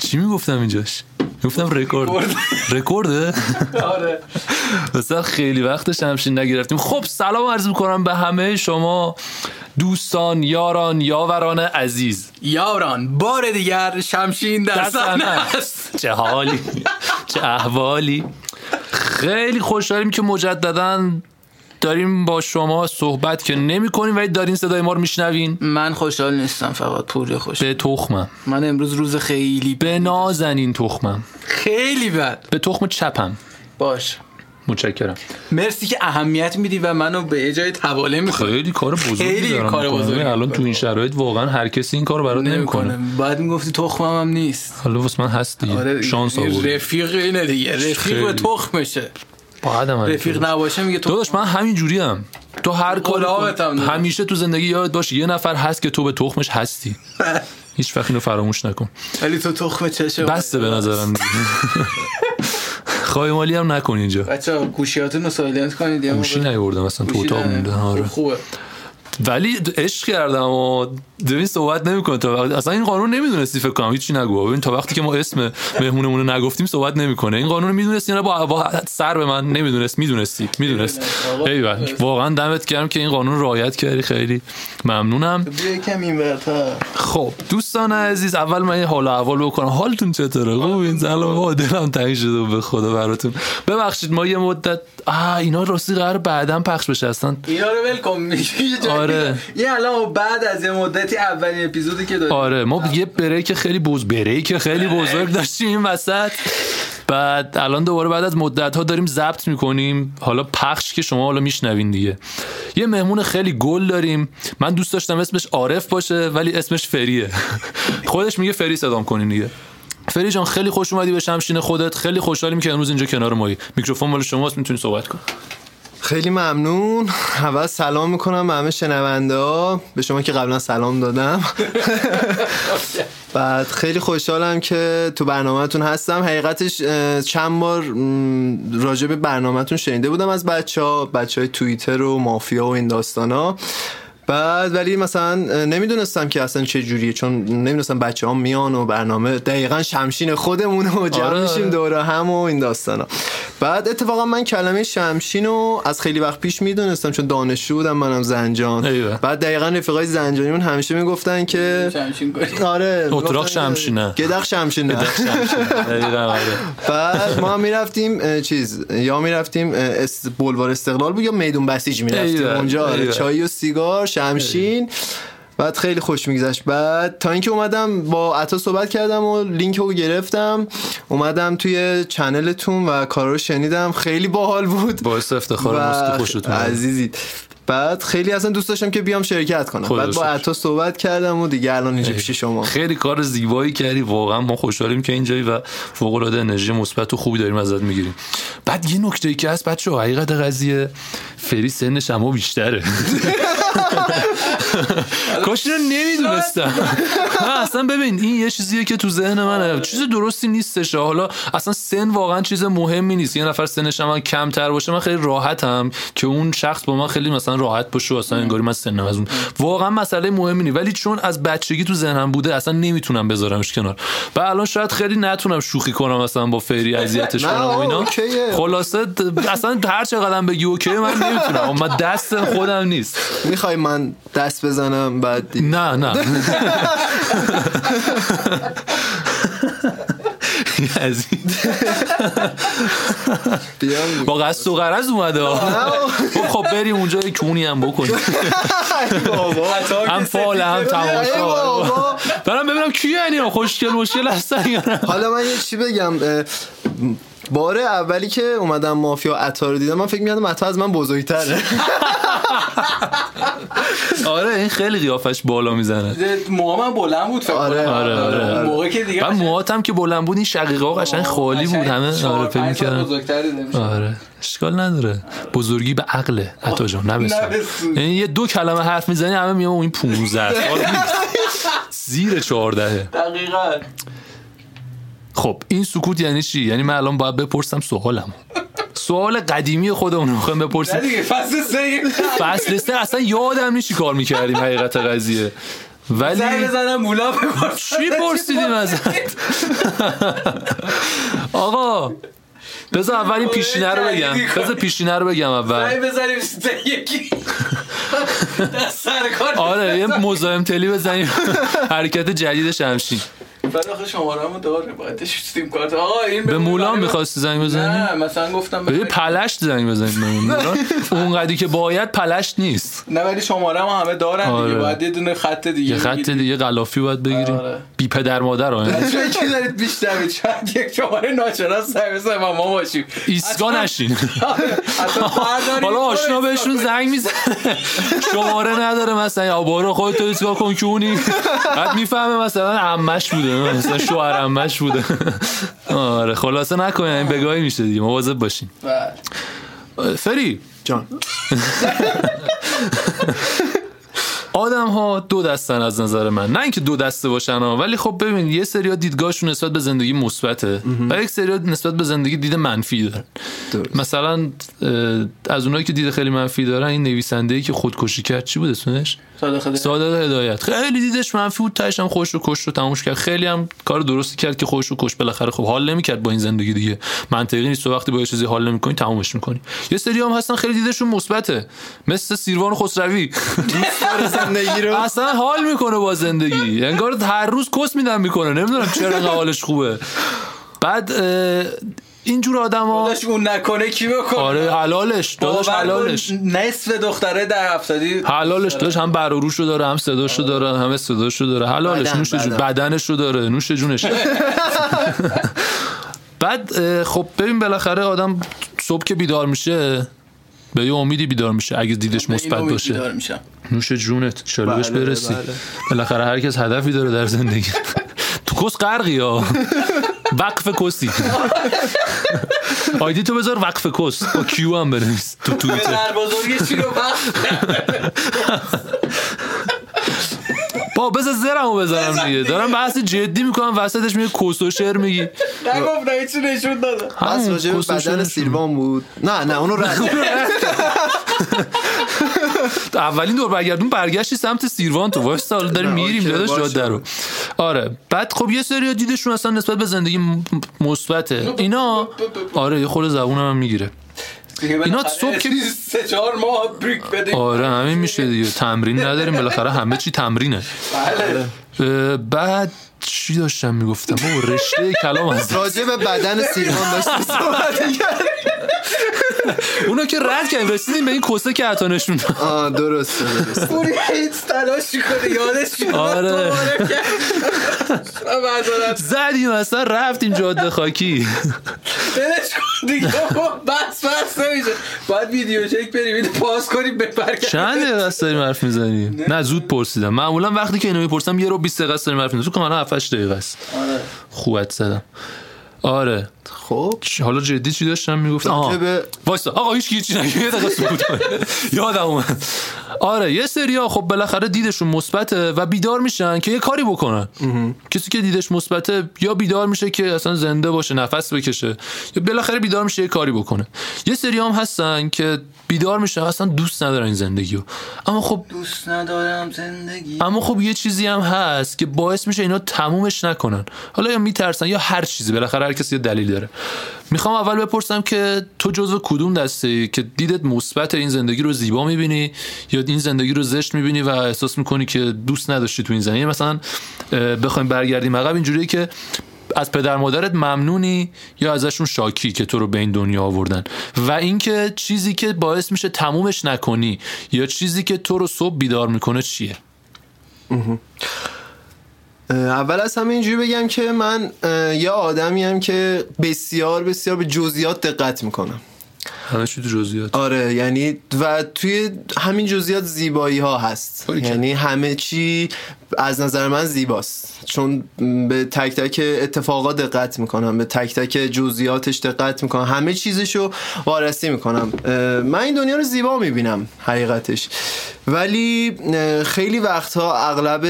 چی می‌گفتم اینجاش؟ گفتم رکورد. رکورده؟ آره. مثلا خیلی وقت شمشین نگرفتیم. خب سلام عرض می‌کنم به همه شما دوستان یاران یاوران عزیز. یاران بار دیگر شمشین در صحنه است. چه حالی چه احوالی. خیلی خوشحالیم که مجددا داریم با شما صحبت که نمی کنیم ولی دارین صدای ما رو میشنوین. من خوشحال نیستم فقط پوری خوش. به تخمم. من امروز روز خیلی به نازنین تخمم. خیلی بد. به تخم چپم. باش. متشکرم. مرسی که اهمیت میدی و منو به جای تواله می‌کنی. خیلی کار بزرگی خیلی دارم کار. بزرگی الان تو. این شرایط واقعا هر کسی این کار برات نمی‌کنه. باید می‌گفتی تخمم هم نیست. حالا واسه من هست دیگه. آره شانس آورد رفیق اینه دیگه. رفیق به. تخمشه. باید هم رفیق نباشه میگه تو داداش من همین جوری هم تو هر داداش. همیشه تو زندگی یاد باش یه نفر هست که تو به تخمش هستی هیچ وقت اینو فراموش نکن ولی تو تخم چشه بسته به نظرم. خواهی مالی هم نکن اینجا بچه ها گوشیاتون رو سایلنت کنید گوشی موقع. نیوردم اصلا تو اتاق. مونده آره. خوب- خوبه ولی عشق کردم و ببین صحبت نمی‌کنه. تا وقتی اصلا این قانون نمی‌دونستی فکر کنم. هیچی نگو. ببین تا وقتی که ما اسم مهمونمون رو نگفتیم صحبت نمی‌کنه. این قانون می‌دونستی؟ نه با, با سر به من نمی‌دونست. می‌دونستی. می‌دونست. واقعا دمت گرم که این قانون رعایت کردی. خیلی ممنونم. خب دوستان عزیز اول من حال و احوال بکنم. حالتون چطوره؟ خوب؟ این سلام دلم تنگ شده به خدا براتون. ببخشید ما یه مدت آه اینا راستی قرار بعدا پخش بشه. اصلا اینا رو ول کن. آره. یه الان بعد از یه مدتی اولین اپیزودی که داریم. آره ما یه بریک خیلی بوز بریک خیلی بزرگ داشتیم این وسط. بعد الان دوباره بعد از مدت ها داریم ضبط می‌کنیم. حالا پخش که شما حالا میشنوین دیگه. یه مهمون خیلی گل داریم. من دوست داشتم اسمش عارف باشه ولی اسمش فریه. خودش میگه فری صدام کنین دیگه. فری جان خیلی خوش اومدی به شمشین خودت. خیلی خوشحالیم که امروز اینجا کنار مایی. میکروفون مال شماست می‌تونی صحبت کن. خیلی ممنون. اول سلام می‌کنم به همه شنونده ها. به شما که قبلا سلام دادم. بعد خیلی خوشحالم که تو برنامهتون هستم. حقیقتش چند بار راجع به برنامهتون شنیده بودم از بچه ها بچه های توییتر و مافیا و این داستان ها بعد ولی مثلا نمی‌دونستم که اصلا چه جوریه چون نمی‌دونستم بچه ها میان و برنامه دقیقا شمشین خودمون و جمع آره. میشیم دوره هم و این داستانا بعد اتفاقا من کلمه شمشین رو از خیلی وقت پیش می‌دونستم چون دانشجو بودم منم زنجان ایوه. بعد دقیقا رفیقای زنجانیمون همیشه می‌گفتن که شمشین. آره اتراق شمشینه. گدخ شمشینه آره. بعد ما می‌رفتیم چیز یا می‌رفتیم. بلوار استقلال بود یا میدون بسیج می‌رفتیم اونجا آره. چای و سیگار شمشین. بعد خیلی خوش میگذشت. بعد تا اینکه اومدم با عطا صحبت کردم و لینک رو گرفتم. اومدم توی چنلتون و کارا رو شنیدم. خیلی باحال بود. باعث افتخار ماست که خوشتون اومد. عزیزید بعد خیلی اصلا دوست داشتم که بیام شرکت کنم. بعد با. عطا صحبت کردم و دیگه الان اینجا پیش شما. خیلی کار زیبایی کردی. واقعا ما خوشحالیم که اینجایی و فوق العاده انرژی مثبت و خوبی داریم ازت می‌گیریم. بعد یه نکته ای که هست بچه حقیقت قضیه فری سنش اما بیشتره. کاش اینو نمی‌دونستم اصلا ببین این یه چیزیه که تو ذهن منه. چیز درستی نیستش. حالا اصلا سن واقعا چیز مهمی نیست. یه نفر سنش من کمتر باشه من خیلی راحتم که اون شخص با من خیلی مثلا راحت باشه اصلا انگاری من سنم از اون واقعا مسئله مهمی نیست ولی چون از بچگی تو ذهنم بوده اصلا نمی‌تونم بذارمش کنار. و الان شاید خیلی نتونم شوخی کنم مثلا با فری اذیتش کنم و اینا. خلاصه اصلا هر چقدر بگی اوکی من نمی‌تونم. من دست خودم نیست. می‌خوای من دست بزنم بعد نه نه. بیام. با قصد و غرض اومده. خب خب بریم اونجا یک کونی هم بکنیم. هم فال هم تماشا. برم ببینم کی یعنی خوشگل مشکل هستن یا نه. حالا من یه چی بگم بار اولی که اومدم مافیا عطا رو دیدم من فکر می‌کردم عطا از من بزرگتره آره این خیلی قیافش بالا می‌زنه موهام بلند بود فکر آره، کنم. آره، آره، آره. موقع که دیگه و موهاتم که بلند بود این شقیقه ها قشنگ خالی بود همه آره فکر می‌کردم. آره اشکال نداره بزرگی به عقله عطا جان سود. یعنی یه دو کلمه حرف می‌زنی همه میام این 15 سال نیست. زیر 14 دقیقاً خب این سکوت یعنی چی؟ یعنی من الان باید بپرسم سوالم سوال قدیمی خودمون رو می‌خوایم نه بپرسیم فصل سه. فصل سه اصلا یادم نیست چی کار می‌کردیم حقیقت قضیه. ولی زنگ بزنم مولا بپرسم چی پرسیدیم ازت؟ آقا بذار اول این پیشینه رو بگم. بذار پیشینه رو بگم اول. زنگ بزنیم یکی. آره یه مزاحم تلی بزنیم. حرکت جدید شمشین بعد آخه شماره‌مو داره باید سیم کارت آقا این به مولا می‌خواستی زنگ بزنی؟ نه مثلا گفتم به پلشت زنگ مولا. اونقدی که باید پلشت نیست. نه ولی شماره ما همه دارن آره. دیگه باید یه دونه خط دیگه یه خط. دیگه غلافی باید بگیریم آره. بی پدر مادر ها فکر دارید بیشتر شاید یک شماره ناچارا سر بزنیم و ما باشیم. ایستگاه اصلا- نشین. آره. حالا آشنا بهشون زنگ می‌زنه. شماره نداره مثلا یا بارو خودت ایستگاه کن که اونی. بعد می‌فهمه مثلا عمش بوده. مثلا شوهر عمش بوده آره خلاصه نکنین این بگاهی میشه دیگه مواظب باشین. بله. فری جان آدم ها دو دستن از نظر من. نه اینکه دو دسته باشن ها ولی خب ببین یه سری دیدگاهشون نسبت به زندگی مثبته و یک سری نسبت به زندگی دید منفی دارن. درست. مثلا از اونایی که دید خیلی منفی دارن این نویسنده ای که خودکشی کرد چی بود اسمش. صادق هدایت. خیلی دیدش منفی بود تاش هم خوش رو کش رو تموش کرد. خیلی هم کار درستی کرد که خوش رو کش بالاخره خب حال نمی‌کرد با این زندگی دیگه. منطقی نیست. تو وقتی با یه چیزی حال نمی‌کنی تمومش می‌کنی. یه سری هم هستن خیلی دیدشون مثبته. مثل سیروان خسروی. زندگی رو؟ اصلا حال می‌کنه با زندگی. انگار هر روز کس میدن می‌کنه. نمی‌دونم چرا حالش خوبه. بعد اینجور آدما داداش اون نکنه کی بکنه؟ آره حلالش. داداش حلالش. نصف دختره در هفتادی حلالش. داشت هم بر و روشو داره هم صداشو داره هم صداشو داره. حلالش. بدن، نوش جون. بدن. بدنشو داره. نوش جونش. بعد خب ببین بالاخره آدم صبح که بیدار میشه به یه امیدی بیدار میشه اگه دیدش مثبت باشه. نوش جونت شلوش بله، برسی. بله. بالاخره هر کس هدفی داره در زندگی. تو کس غرقی ها. وقف کسی. آیدی تو بذار وقف کس. با کیو هم بنویس تو توییتر. پدر بزرگ چی رو وقت با بذار زرمو بذارم دیگه. دارم بحث جدی می‌کنم وسطش میگه کس و شعر میگی. نگفتم هیچی نشون دادم بس همون راجع به بدن. سیلوان بود. نه نه اونو رد اولین دور برگردون برگشتی سمت سیروان تو وایس حالا داریم نه، میریم داداش. جاده رو. آره بعد خب یه سری دیدشون اصلا نسبت به زندگی مثبته. اینا؟ آره یه خورده زبونم هم میگه اینا صبح که- سه چهار ماه بریک بدیم. آره همین میشه دیگه. تمرین نداریم بالاخره همه چی تمرینه. بله. بعد چی داشتم می‌گفتم؟ بابا رشته کلام از راجع به بدن سیلوان داشتی صحبت اونا که رد کردیم رسیدیم به این کسه که عطا نشون. آه درسته درسته پوری هیچ تلاش کنه یادش بیاد. آره. زدیم اصلا رفتیم جاده خاکی. دلش کن دیگه بس بس نمیشه. باید ویدیو چک بریم اینو پاس کنیم به برگرد چند دقیقه داریم حرف می‌زنیم نه. زود پرسیدم. معمولا وقتی که اینو می‌پرسم یه رو 20 دقیقه داریم حرف می‌زنیم. تو که من 7 8 دقیقه است. آره. خوبت زدم آره. خب. حالا جدی چی داشتم می‌گفتم؟ آها وایسا. آقا هیچ کی چی نگه یه دقیقه سکوت کن. یادم اومد. آره یه سریا خب بالاخره دیدشون مثبته و بیدار میشن که یه کاری بکنن. کسی که دیدش مثبته یا بیدار میشه که اصلا زنده باشه نفس بکشه یا بالاخره بیدار میشه یه کاری بکنه. یه سری هم هستن که بیدار میشن اصلا دوست ندارن این زندگی رو اما خب دوست ندارم زندگی. اما خب یه چیزی هم هست که باعث میشه اینا تمومش نکنن. حالا یا میترسن یا هر چیزی بالاخره هر کسی یه دلیل داره. می‌خوام اول بپرسم که تو جزو کدوم دسته که دیدت مثبت این زندگی رو زیبا می‌بینی یا این زندگی رو زشت می‌بینی و احساس می‌کنی که دوست نداشتی تو این زندگی مثلا بخوایم برگردیم عقب. اینجوریه که از پدر مادرت ممنونی یا ازشون شاکی که تو رو به این دنیا آوردن؟ و اینکه چیزی که باعث میشه تمومش نکنی یا چیزی که تو رو صبح بیدار می‌کنه چیه؟ اول از همه اینجوری بگم که من یه آدمی هم که بسیار بسیار به جزئیات دقت می‌کنم. همه چی جزئیات. آره یعنی و توی همین جزئیات زیبایی ها هست باریکلا. یعنی همه چی از نظر من زیباست. چون به تک تک اتفاقات دقت می‌کنم به تک تک جزئیاتش دقت می‌کنم همه چیزشو وارسی می‌کنم. من این دنیا رو زیبا می‌بینم حقیقتش. ولی خیلی وقتها اغلب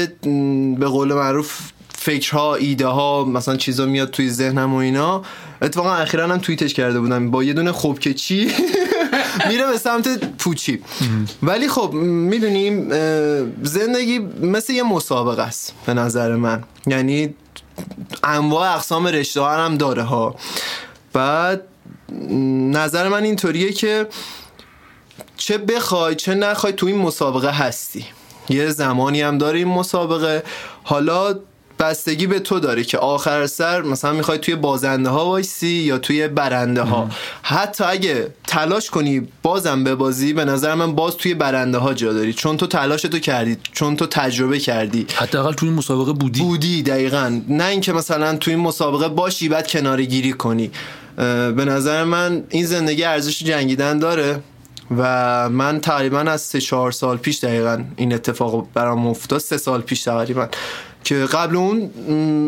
به قول معروف فکرها ایده ها مثلا چیزا میاد توی ذهنم و اینا. اتفاقا اخیرا هم توییتش کرده بودم. با یه دونه خوب که چی؟ میره به سمت پوچی. ولی خب می‌دونیم زندگی مثل یه مسابقه است به نظر من. یعنی انواع اقسام رشته هم داره ها. بعد نظر من اینطوریه که چه بخوای چه نخوای تو این مسابقه هستی. یه زمانی هم داره این مسابقه. حالا بستگی به تو داره که آخر سر مثلا می‌خوای توی بازنده ها وایسی یا توی برنده ها حتی اگه تلاش کنی بازم به بازی به نظر من باز توی برنده ها جا داری. چون تو تلاش تو کردی چون تو تجربه کردی. حداقل توی مسابقه بودی. بودی دقیقا. نه اینکه مثلا توی مسابقه باشی بعد کناره گیری کنی به نظر من این زندگی ارزش جنگیدن داره و من تقریبا از سه چهار سال پیش دقیقا این اتفاق برام افتاد. سه سال پیش تقریبا. که قبل اون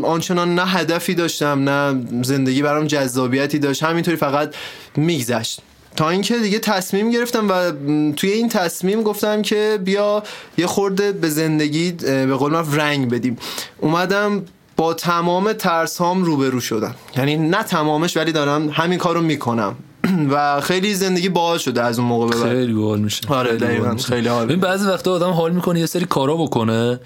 آنچنان نه هدفی داشتم نه زندگی برام جذابیتی داشت. همینطوری فقط میگذشت. تا اینکه دیگه تصمیم گرفتم و توی این تصمیم گفتم که بیا یه خورده به زندگی به قول من رنگ بدیم. اومدم با تمام ترس هام روبرو شدم. یعنی نه تمامش ولی دارم همین کارو می‌کنم. و خیلی زندگی باحال شده از اون موقع به خیلی باحال میشه. آره دقیقاً خیلی حال. بعضی وقتا آدم حال می‌کنه یه سری کارا بکنه.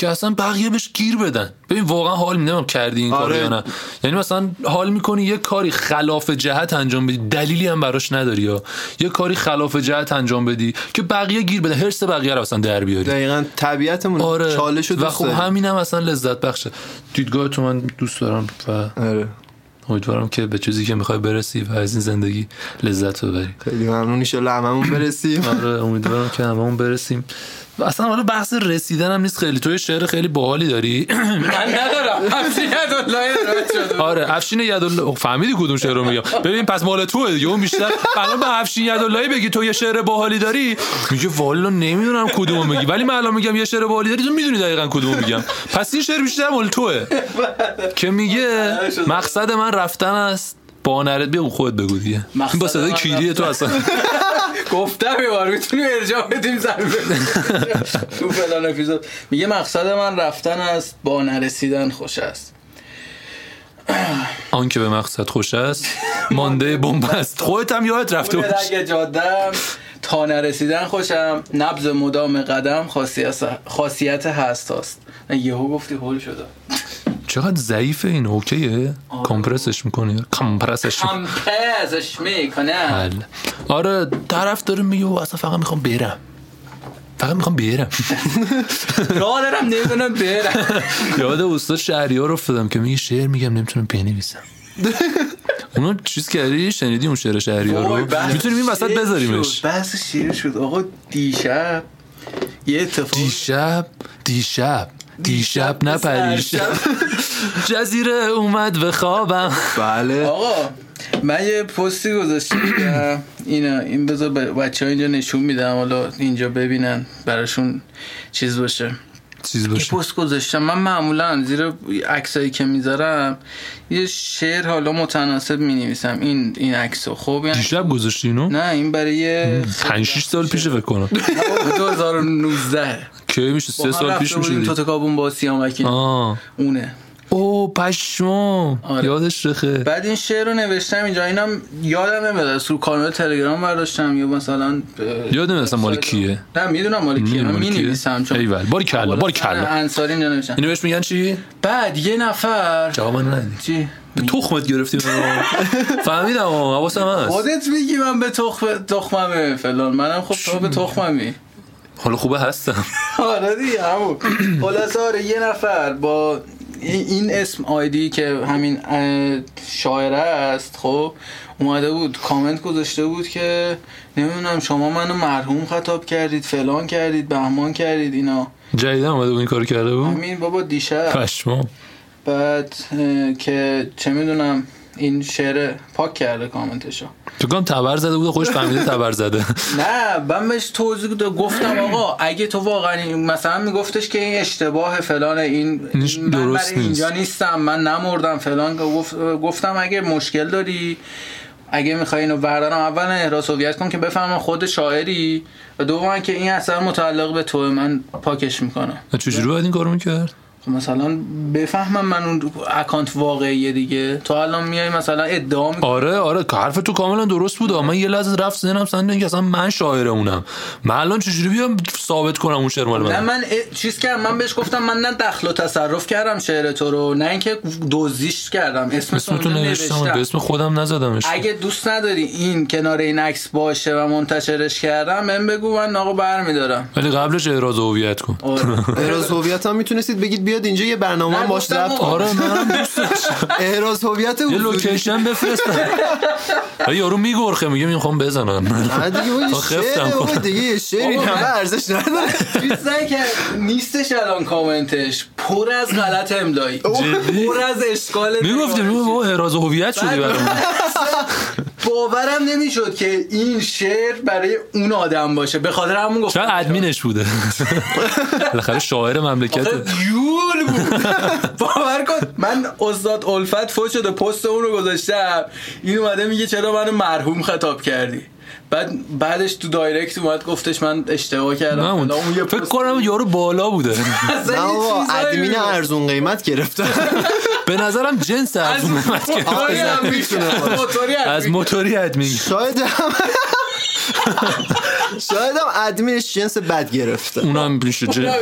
که اصلا بقیه بهش گیر بدن. ببین واقعا حال میدم کردی این کارو یا نه. یعنی مثلا حال می‌کنی یه کاری خلاف جهت انجام بدی. دلیلی هم براش نداری یا. یه کاری خلاف جهت انجام بدی که بقیه گیر بدن. هرس بقیه رو اصلا در بیاری. دقیقاً طبیعتمون آره. چالش و خب همین هم اصلا لذت بخشه. دیدگاه تو من دوست دارم و آره. امیدوارم که به چیزی که می‌خوای برسی و از این زندگی لذت ببری. خیلی ممنون. ایشالله هممون برسیم. آره امیدوارم که هممون برسیم. اصلا حالا بحث رسیدن هم نیست. خیلی توی شعر خیلی باحالی داری؟ من ندارم. افشین یدالله آره افشین یدالله فهمیدی کدوم شعر رو میگم. ببین پس مال توه دیگه. اون بیشتر الان به افشین یدالله بگی تو یه شعر باحالی داری؟ میگه والا نمی‌دونم کدومو میگی. ولی من الان میگم یه شعر باحالی داری تو می‌دونی دقیقاً کدومو میگم. پس این شعر بیشتر مال توه. که میگه مقصد من رفتن است. با نرد بیا خودت بگو دیگه. با صدای کیری تو اصلا. گفتم یه بار می‌تونی ارجاع بدیم تو فلان اپیزود. میگه مقصد من رفتن است با نرسیدن خوش است. آن که به مقصد خوش است مانده بنبست خودت هم یادت رفته باش. جادم تا نرسیدن خوشم. نبض مدام قدم خاصیت خاصیت هست هست یهو گفتی هول شده. چقدر ضعیفه این اوکیه کامپرسش می‌کنی؟ کامپرسش کمپزش می‌کنه بله. آره طرف داره میگه و اصلا فقط می‌خوام برم. فقط می‌خوام برم. راه دارم نمی‌دونم برم. یاد استاد شهریار افتادم که میگه شعر میگم نمی‌تونم بنویسم. اونو چیز کردی؟ شنیدی اون شعر شهریار رو؟ می‌تونیم این وسط بذاریمش. بحث شیر شد. آقا دیشب یه اتفاق دیشب دیشب. دیشب نه پریشب. جزیره اومد به خوابم. بله. آقا من یه پستی گذاشتم. اینا این بذار بچه ها اینجا نشون میدم حالا اینجا ببینن براشون چیز باشه. چیز باشه. پست گذاشتم. من معمولا زیر عکسایی که می‌ذارم یه شعر حالا متناسب می نویسم این این عکسو. خب یعنی دیشب گذاشتی اینو؟ نه این برای 5 6 سال پیشه فکر کنم. 2019 کی میشه؟ سه سال پیش میشه تو. تکابون با سیامکی. اونه. او پشمام. آره. یادش رخه. بعد این شعر رو نوشتم اینجا. اینم یادم نمیاد. از رو کانال تلگرام برداشتم. یا مثلا یادم نیست مال کیه؟ نه می‌دونم مال کیه. من مال می کیه؟ نویسم چون ایول. باری کلا باری کلا. انصاری نوشتم اینو بهش میگن چی؟ بعد یه نفر جواب من ندی چی؟ تخمت گرفتی منو. فهمیدم حواسم هست. خودت میگی من به تخم تخممه فلان. منم خب تو به تخممی. حالا خوبه هستم. آره دیگه همون. خلاصه آره یه نفر با این اسم آیدی که همین شاعره است خب اومده بود کامنت گذاشته بود که نمی‌دونم شما منو مرحوم خطاب کردید فلان کردید بهمان کردید اینا. جدیدن اومده بود این کارو کرده بود؟ همین بابا دیشب. پشمام. بعد که چه می‌دونم این شعر پاک کرده کامنتشو. تو کنم تبر زده بود خوش فهمیده تبر زده. نه من بهش توضیح دادم گفتم آقا اگه تو واقعا مثلا میگفتش که این اشتباه فلان این من درست اینجا نیست. نیستم من نمردم فلان. گفت- گفتم اگه مشکل داری اگه می‌خوای اینو بردارم اول احراز هویت کن که بفهمم خود شاعری. و دوم که این اثر متعلق به تو من پاکش می‌کنم. چجوری باید این کارو می‌کرد؟ خب مثلا بفهمم من اون اکانت واقعیه دیگه. تو الان میای مثلا ادعا می‌کنی آره آره که حرف تو کاملا درست بود من یه لحظه رفت ذهنم سن که اصلا من شاعر اونم من الان چجوری بیام ثابت کنم اون شعر مال نه من من ا- چیز کردم. من بهش گفتم من نه دخل و تصرف کردم شعر تو رو نه اینکه دزدیش کردم. اسم, اسم تو نوشتم. به اسم خودم نزدمش. اگه دوست نداری این کنار این عکس باشه و منتشرش کردم من بگو من آقا برمیدارم. ولی قبلش اعراض هویت کن. آره. احراز هویت هم می‌تونستید بگید بیاد اینجا یه برنامه باش آقا. آره منم دوست داشتم احراز هویت یه. لوکیشن بفرستم یارو میگرخه میگه می‌خوام بزنم نه دیگه. دیگه یه شعری همه ارزش نداره چیزایی که نیستش الان کامنتش پر از غلط املایی؟ پر از اشکال می‌گفتیم بابا اعراض هویت شدی برام باورم نمی‌شد که این شعر برای اون آدم باشه. به خاطر همون گفتم شاید ادمینش بوده؟ بالاخره شاعر مملکت یول بود. باور کن. من استاد الفت فوت شده پست اون رو گذاشتم. این اومده میگه چرا منو مرحوم خطاب کردی؟ بعد بعدش تو دایرکت اومد گفتش من اشتباه کردم. نه اون فکر کنم یارو بالا بوده. نه بابا ادمین. ارزون قیمت گرفته. به نظرم جنس از ارزون قیمت هم از. موتوری ادمین. شاید هم شاید هم ادمینش جنس بد گرفته. اونم میشه اونم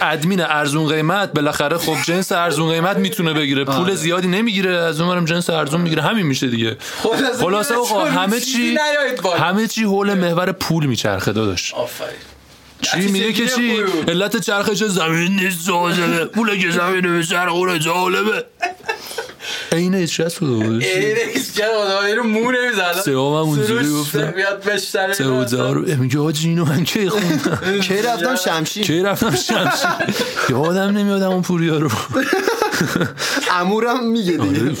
ادمین ارزون قیمت بالاخره خب جنس ارزون قیمت می‌تونه بگیره. پول زیادی نمی‌گیره از اونورم جنس ارزون می‌گیره. همین میشه دیگه. خلاصه آقا همه چی. همه چی حول محور پول میچرخه داداش. آفرین. چی میگه که چی. علت چرخش زمین نیست زالبه پول که زمین به چرخونه جالبه. عین هیچ شست بوده ایرکس چه آدمایی رو مو نمی‌زنن سهام هم اونجوری گفتم. بیاد بشتره سعودار میگه حاجی اینو من کی خوندم؟ کی رفتم شمشیر؟ کی رفتم شمشیر؟ یادم نمیادم اون پوریا رو. امورم میگه دیگه.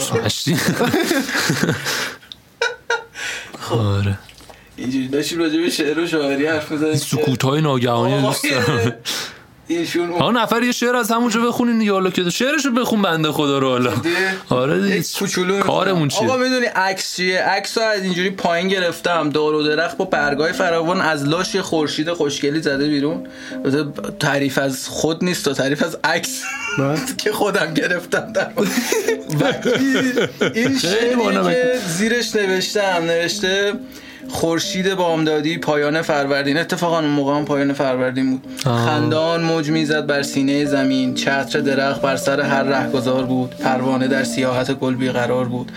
آره. اینجوری داشتیم راجع به شعر و شاعری حرف می‌زنیم سکوت های ناگهانی دوست دارم. ایشون آقا نفر یه شعر از همونجا بخونین دیگه حالا که شعرشو بخون بنده خدا رو حالا. آره دیگه کارمون چیه؟ آقا می‌دونی عکس چیه؟ عکس رو از اینجوری پایین گرفتم دار و درخت با برگای فراوان از لاش یه خورشید خوشگلی زده بیرون. البته تعریف از خود نیست تا تعریف از عکس که خودم گرفتم در این- بانمک. که زیرش نوشتم نوشته خورشید بامدادی پایان فروردین. اتفاقا اون موقع هم پایان فروردین بود. آه. خندان موج می‌زد بر سینه زمین. چتر درخت بر سر هر رهگذار بود. پروانه در سیاحت گل بیقرار بود.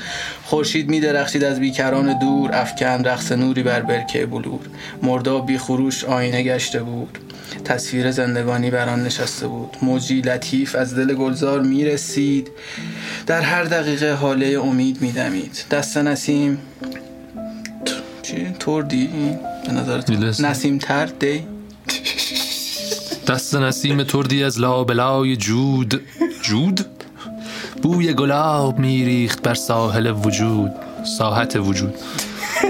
خورشید می درخشید از بیکران دور. افکن رقص نوری بر برکه بلور. مرداب بی خروش آینه گشته بود. تصویر زندگانی بر آن نشسته بود. موجی لطیف از دل گلزار می رسید در هر دقیقه حاله امید می دمید دست نسیم چی؟ تردی؟ به نظر. نسیم تر دی؟ دست نسیم تردی از لابلای جود. جود؟ بوی گلاب میریخت بر ساحل وجود. ساحت وجود.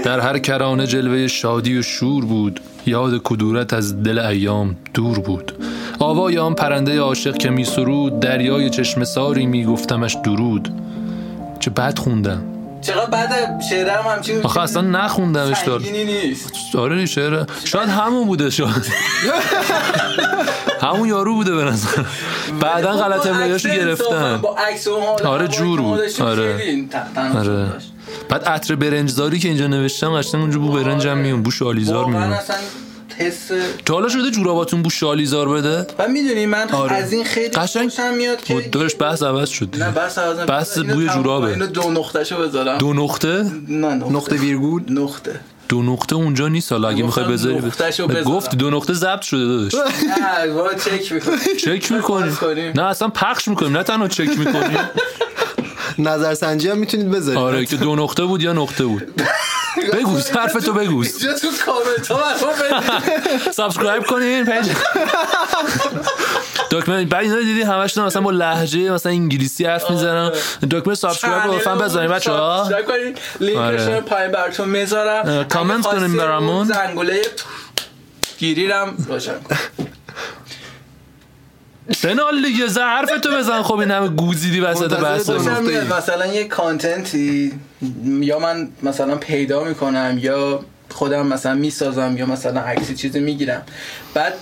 در هر کرانه جلوه شادی و شور بود. یاد کدورت از دل ایام دور بود. آوای آن پرنده عاشق که می سرود. دریای چشم ساری می گفتمش درود. چه بد خوندم. چقدر بعد شعرم همچین آخه اصلا نخوندمش دار نیست. آره شعر شاید همون بوده شاید. همون یارو بوده به نظر. بعدا غلط با املایاشو گرفتن. با عکس آره، جور بود. آره. آره. بعد عطر برنجزاری که اینجا نوشتم قشنگ اونجا بو برنجم میون بو شالیزار میون اصلا حس تا حالا شده جوراباتون بو شالیزار بده؟ و می‌دونی من آره. از این خیلی قشنگ؟ میاد که مدارش بحث عوض شد نه بس از بحث بوی جورابه. اینو دو نقطهشو بذارم. دو نقطه؟ نه نقطه. نقطه ویرگول؟ نقطه. دو نقطه اونجا نیست حالا. اگه می‌خوای گفتم بذاری. گفت دو نقطه ضبط شده داداش. نه با چک می‌کنم چک می‌کنی. نه اصلا پخش می‌کنیم. نه تنها چک می‌کنیم نظرسنجی هم می‌تونید بذارید. آره که دو نقطه بود یا نقطه بود. بگو حرف تو بگو. اینجا تو کامنت ها برام subscribe کنین پیج دکمه بعد اینا دیدی همشون مثلا با لهجه مثلا انگلیسی حرف می‌زنن. دکمه subscribe رو لطفا بزنید بچه‌ها. subscribe کنین. لینکش آره. رو پایین براتون می‌ذارم. کامنت کنین برامون. زنگوله گیریرم روشن بنال دیگه ز- حرف تو بزن. خب این همه گوزیدی وسط بحث. مثلا یه کانتنتی یا من مثلا پیدا می‌کنم یا خودم مثلا می‌سازم یا مثلا عکسی چیزی می‌گیرم. بعد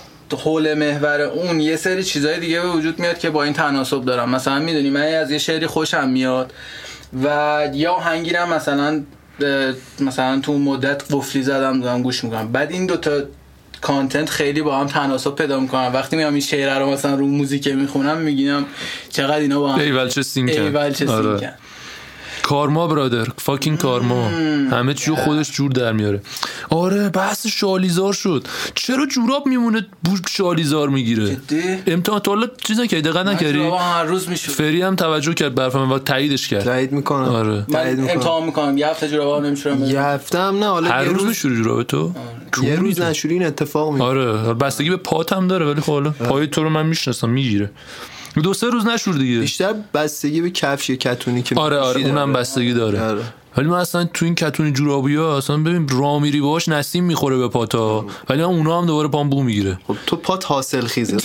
حول محور اون یه سری چیزای دیگه به وجود میاد که با این تناسب دارم. مثلا می‌دونی من از یه شعری خوشم میاد و یا هنگیرم مثلا مثلا تو مدت قفلی زدم دارم گوش می‌کنم. بعد این دوتا کانتنت خیلی با هم تناسب پیدا می‌کنم وقتی میام این شعر رو مثلا رو موزیک می‌خونم میگینم چقدر اینا با هم ایول چه سینکن ایول چه آره. سینکن. کارما برادر. فاکین کارما. همه چیو خودش جور در میاره. آره بحث شالیزار شد. چرا جوراب میمونه بو شالیزار می‌گیره؟ جدی؟ امتحان تا حالا چیز نکردی دقت نکردی؟ هر روز می‌شود فری هم توجه کرد برفم و تاییدش کرد. تایید می‌کنم. آره. تایید می‌کنم. امتحان می‌کنم. یه هفته جورابا نمیشورم یه هفته هم نه حالا هر یه روز میشوری جوراب تو؟ یه کونی روز تو. نشوری این اتفاق میفته آره. بستگی به پات هم داره ولی خب حالا پای تو رو من می‌شناسم می‌گیره. دو سه روز نشور دیگه. بیشتر بستگی به کفش کتونی که آره آره اونم داره. بستگی داره. آره. ولی من اصلا تو این کتونی جورابی ها اصلا ببین را میری باش نسیم می‌خوره به پاتا. ولی من اونا هم دوباره پام بو می‌گیره. خب تو پات حاصل خیزه.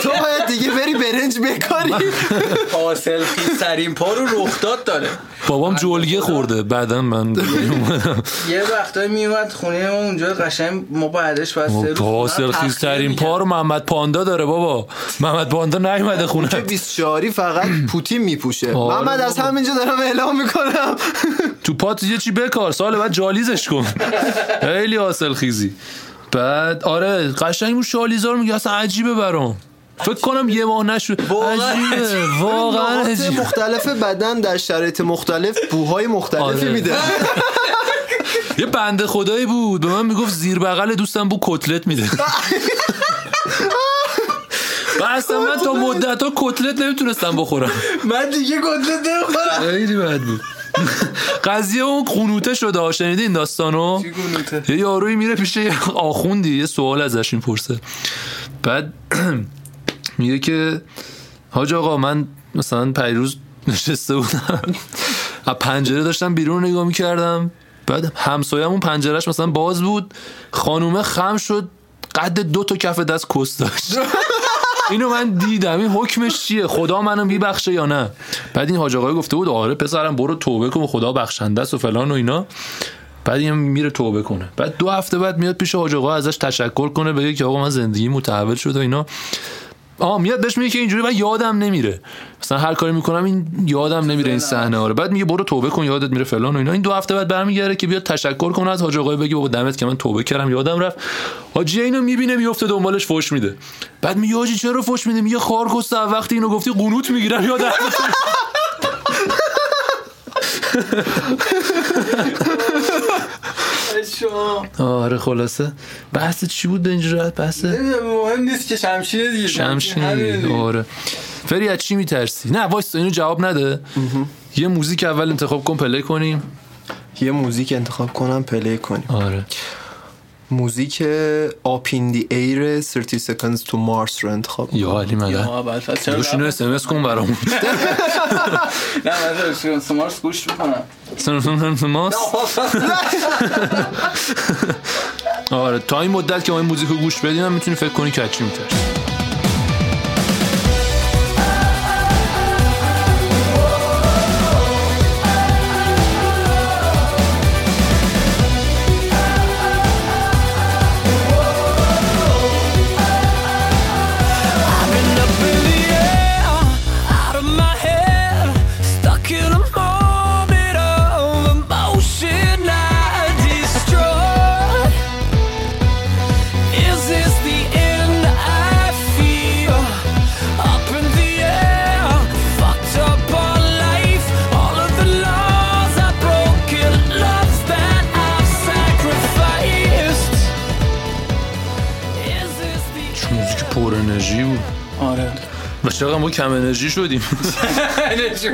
تو باید دیگه بری برنج بکاری. حاصل خیزترین پا رو رخداد داره. بابام جلگه خورده. بعدا من یه وقتایی میومد خونه ما اونجا قشنگ ما بعدش بعد سه روز حاصل خونه رو خیزترین تخلیه پا رو محمد پاندا داره بابا. محمد پاندا نیومده خونه. 24 فقط پوتین میپوشه. آره محمد از. همینجا دارم اعلام می‌کنم. تو پات یه چی بکار. سال بعد جالیزش کن. خیلی حاصل خیزی بعد آره قشنگ اون شالیزار میگه اصلا عجیبه برام. فکر کنم یه ماه نشد. واقعا. واقعا مختلف بدن در شرایط مختلف بوهای مختلفی آره. میده. یه بنده خدایی بود. به من می‌گفت زیر بغل دوستم بو کتلت میده. و اصلا من تا مدت ها کتلت نمی‌تونستم بخورم. من دیگه گنده نمی‌خورم. خیلی بد بود. قضیه اون قنوته شده. ها، شنیدی این داستانو؟ یه یاروی میره پیش یه آخوندی. یه سوال ازش می‌پرسه. بعد میگه که حاج آقا من مثلا پیروز نشسته بودم. از پنجره داشتم بیرون نگاه می‌کردم. بعد همسایه‌مون پنجرهش مثلا باز بود. خانومه خم شد. قد دو تا کف دست کس داشت. اینو من دیدم. این حکمش چیه؟ خدا منو میبخشه یا نه؟ بعد این حاج آقای گفته بود آره پسرم برو توبه کن خدا بخشنده است و فلان و اینا. بعد این میره توبه کنه. بعد دو هفته بعد میاد پیش حاج آقا ازش تشکر کنه. بگه که آقا من زندگی متحول شد و اینا. آه میاد بهش میگه که اینجوری من یادم نمیره. مثلا هر کاری می‌کنم این یادم نمیره این صحنه آره بعد میگه برو توبه کن یادت میره فلان و اینا. این دو هفته بعد برمیگره که بیاد تشکر کنه از حاج آقای بگه بابا دمت که من توبه کردم یادم رفت. حاجی اینو می‌بینه میفته دنبالش فوش میده. بعد میگه حاجی چرا فوش میده؟ میگه خار کسته وقتی اینو گفتی قنوت می‌گیرم یادم شما. آره خلاصه. بحث چی بود اینجوری بحث؟ نمی‌دونم، مهم نیست که شمشیر دیگه شمشیر. آره. فری از چی میترسی؟ نه وایس اینو جواب نده. یه موزیک اول انتخاب کن پلی کنیم. یه موزیک انتخاب کنم پلی کنیم. آره. موزیک آپیندی ایر 30 seconds to Mars رو انتخاب کنم یا علی مدن یا اول پس چرا روشونو اس ام اس کن برامون. نه من سمارس گوش می‌کنم. آره تا این مدت که ما این موزیک رو گوش بدیم می‌تونی فکر کنی که چی میترسی. کم انرژی شدیم.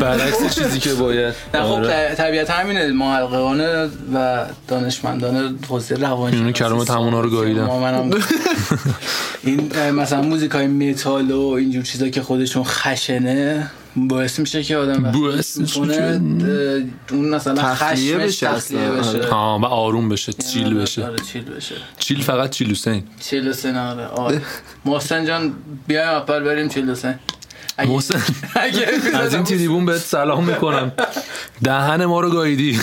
برعکس چیزی که باید. نه خب آره. طبیعت همینه. محققان و دانشمندان حوزه روانشناسی اینو کلمات همونا رو منم. این مثلا موزیک های متال و اینجور چیزا که خودشون خشنه باعث میشه که آدم باعث میشه اون مثلا خشمش بشه تخلیه. بشه. آه و آروم بشه چیل بشه. آره چیل بشه. چیل فقط چیل حسین. چیل سن آره آره. محسن جان بیایم اول بریم چیل اگه- محسن از این تریبون بهت سلام می‌کنم. دهن ما رو گاییدی.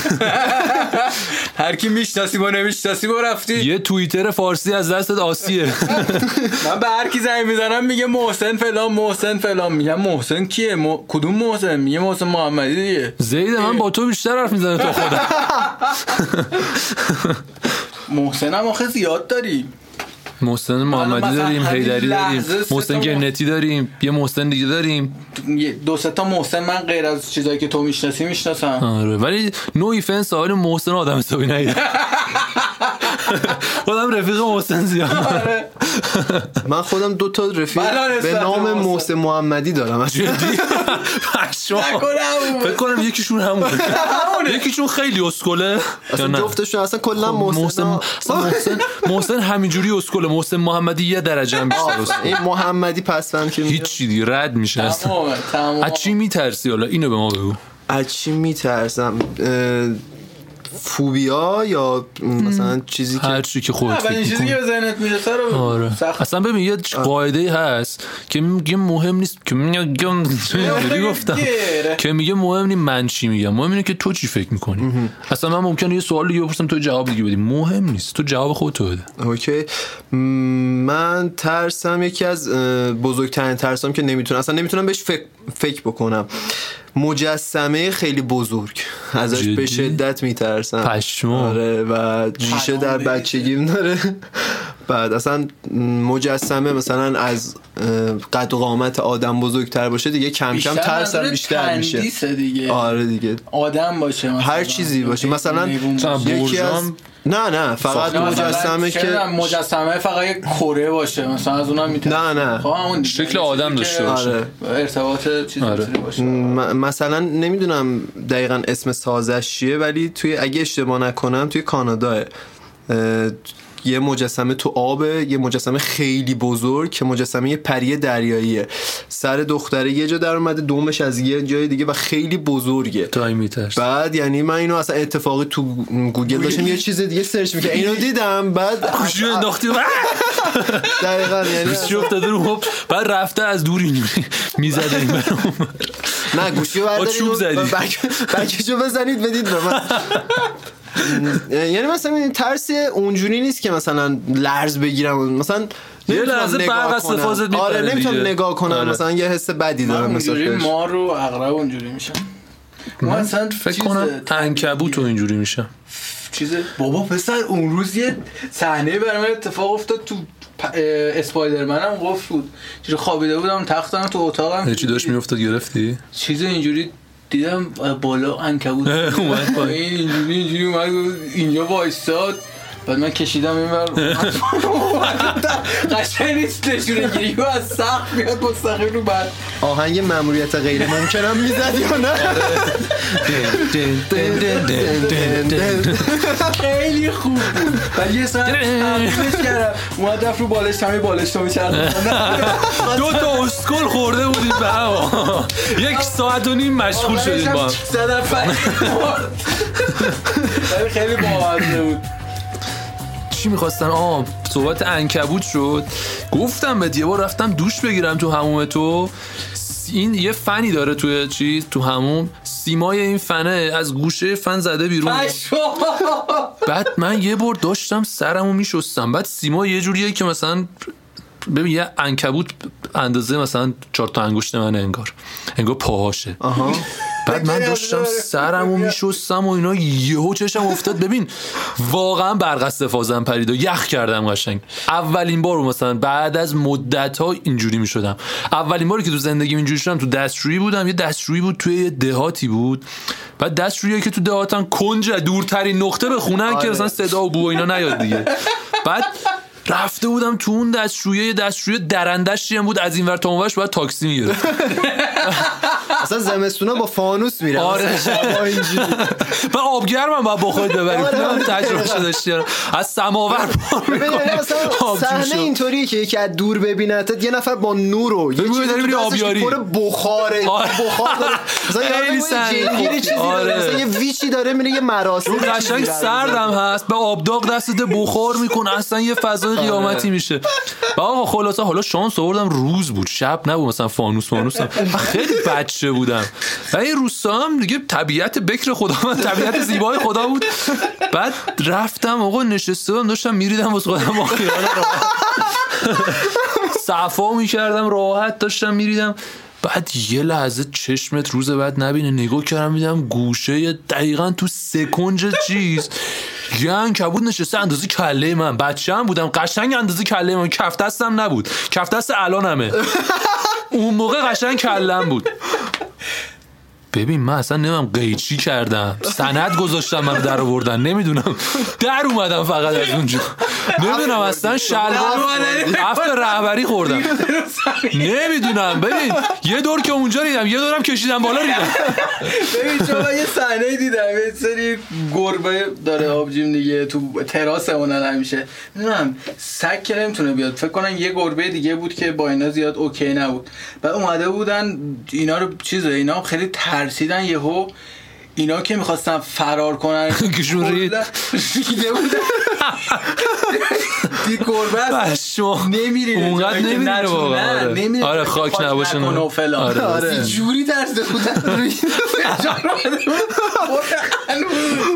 هر کی می‌شناسی با نمی‌شناسی با رفتی. یه توییتر فارسی از دستت آسیه. من به هر کی زنگ می‌زنم میگه محسن فلان محسن فلان. میگم محسن کیه. کدوم محسن؟ میگه محسن محمدی دیگه. زید من با تو بیشتر حرف می‌زنه تو خودم. محسن هم آخه زیاد داری. محسن محمدی داریم حیدری داریم محسن تا گنتی داریم یه محسن دیگه داریم. دو سه تا محسن من غیر از چیزایی که تو می‌شناسی می‌شناسم. آره ولی نو ایفنس آقای محسن آدم حسابی نیست خودم رفیق محسن زیاد آره. من خودم دو تا رفیق به نام محسن. محمدی دارم. فکر کنم یکیشون همونه. یکیشون خیلی اسکله. اصلا جفتشون اصلا کلا محسن محسن محسن محسن همینجوری اسکله. محسن محمدی یه درجه هم بیشتر اسکله. این محمدی پسفند که هیچ چی دیگه. رد میشه اصلا. تمام. تمام از چی میترسی؟ حالا اینو به ما بگو. از چی میترسم؟ فوبیا یا مثلا چیزی که هر چی که خودت فکر چیزی. که به ذهنت می‌رسه رو آره. سخت. اصلا ببین یه قاعده هست که میگه مهم نیست که میگه اینجوری گفتم. که میگه مهم نیست من چی میگم مهم اینه که تو چی فکر می‌کنی. اصلا من ممکنه یه سوال دیگه بپرسم تو جواب دیگه بدی. مهم نیست. تو جواب خودتو بده. اوکی. من ترسم یکی از بزرگترین ترسام که نمی‌تونم اصلا نمی‌تونم بهش فکر, فکر بکنم. مجسمه خیلی بزرگ ازش جدی؟ به شدت میترسم. آره و ریشه در. بچگیم داره بعد اصلا مجسمه مثلا از قد و قامت آدم بزرگتر باشه دیگه کم کم ترسم بیشتر میشه دیگه آره دیگه آدم باشه مثلا. هر چیزی باشه مثلا. یکی از نه نه فقط مجسمه که مجسمه فقط یک کره باشه مثلا از اونم می‌تونه نه، نه. خب همون دیگه. شکل آدم داشته باشه. آره. ارتباط چیزی آره. باشه م- مثلا نمی‌دونم دقیقا اسم سازش چیه ولی توی اگه اشتباه نکنم توی کانادا یه مجسمه تو آبه یه مجسمه خیلی بزرگ که مجسمه یه پری دریاییه. سر دختره یه جا در اومده دومش از یه جای دیگه و خیلی بزرگه. تای میترس بعد یعنی من اینو اصلا اتفاقی تو گوگل داشتم یه چیز دیگه search می‌کنم اینو دیدم بعد گوشی انداختی. دقیقا یعنی افتاده رو بعد رفته از دور اینجوری می‌زده این نه گوشی رو بردارید بکشو بزنید بدید به من. یعنی مثلا این ترسی اونجوری نیست که مثلا لرز بگیرم. مثلا نمی‌تونم لحظه نگاه برق از می‌پره آره نمی‌تونم. نگاه کنم. آره. مثلا یه حس بدی دارم اونجوری مثلا مار رو اغرب اونجوری میشم من اصلا فکر چیز کنم تنبیهی- انکبوت و اینجوری میشه. چیز بابا پسر اون روز یه صحنه برای من اتفاق افتاد تو اسپایدرمن هم قفل بود. چیزی خوابیده بودم تختم تو اتاقم. یه چی داشت میافتاد گرفتی؟ چیز اینجوری دیدم بالا انکبوت اومد پایین. این اینجوری اینجوری اومد اینجا وایستاد بعد من کشیدم این بر قشنگ نیست نشونه گیری و از سقف میاد مستقیم رو بعد. آهنگ مأموریت غیر ممکنم می‌زد یا نه؟ خیلی خوب. ولی یه ساعت تمرینش کردم. اومد رفت رو بالش تمی بالش تو میچرد دو تا اسکل خورده بودیم به هوا. یک ساعت و نیم مشغول شدیم با هم. زدن فرید ولی خیلی بامزه بود. چی می‌خواستن؟ آه صحبت انکبوت شد. گفتم بهت یه بار رفتم دوش بگیرم تو هموم تو. این یه فنی داره توی چیز تو هموم. سیمای این فنه از گوشه فن زده بیرون. بعد من یه بار داشتم سرمو میشستم. بعد سیما یه جوریه که مثلا ببین یه انکبوت اندازه مثلا چهار تا انگشت من انگار. انگار پاهاشه. بعد من داشتم سرمو میشستم و اینا یهو چشم افتاد. ببین واقعا برق از استفازم پرید و یخ کردم قشنگ. اولین بار مثلا بعد از مدت ها اینجوری می‌شدم. اولین باری که تو زندگی اینجوری شدم تو دستشویی بودم. یه دستشویی بود توی یه دهاتی بود. بعد دستشویی که تو دهاتن کنج دورترین نقطه به خونه که مثلا صدا و بو و اینا نیاد دیگه. بعد رفته بودم تو اون دستشویی دستشویی درندش هم بود. از این ور تا اون ورش باید تاکسی می‌گرفت اصلا زمستونا با فانوس میره. آره. و آبگرم هم باید با خود ببری آره. نمی‌دونم تجربه شده داشتی. از سماور. صحنه اینطوریه که یکی از دور ببینتت یه نفر با نور و یه چیزی آبیاری. پر بخاره. آره. بخار داره. مثلا یه آره. ویچی داره میره یه مراسم قشنگ سردم هست. به آبداغ دستت بخور می‌کنه. اصلا یه فضای قیامتی میشه. و آقا خلاصه حالا شانس آوردم روز بود. شب نبود. مثلا فانوس فانوس خیلی بچه بودم. و این روستا هم دیگه طبیعت بکر خدا من طبیعت زیبای خدا بود. بعد رفتم آقا نشسته بودم داشتم میریدم واسه خودم با صفا می‌کردم راحت داشتم میریدم. بعد یه لحظه چشمت روز بعد نبینه نگاه کردم میدم گوشه دقیقا تو سکنج چیز. یه انکبود نشسته اندازه کله من. بچه هم بودم. قشنگ اندازه کله من. کف دستم نبود. کف دست الانمه. اون موقع قشنگ کلم بود. ببین من اصلا نمیم قیچی کردم. سند گذاشتم من در آوردن. نمی‌دونم. در اومدم فقط از اونجا. نمی‌دونم اصلا شلوار هفت رهبری خوردم. نمی‌دونم. ببین یه دور که اونجا ریدم یه دورم کشیدم بالا ریدم. ببین من یه صحنه دیدم. یه سری گربه داره آبجیم دیگه تو تراس اونن همیشه. نمی‌دونم سگ که نمی‌تونه بیاد. فکر کنم یه گربه دیگه بود که با اینا زیاد اوکی نبود. بعد اومده بودن اینا رو چیزه اینا خیلی ترسیدن یهو اینا که می‌خواستن فرار کنن. کشون رید. ریده بودن. دی گربه. نمیری اونقدر نمیره واقعا. آره. آره خاک نباشه فلان. آره. آره. جوری ترسیده بودن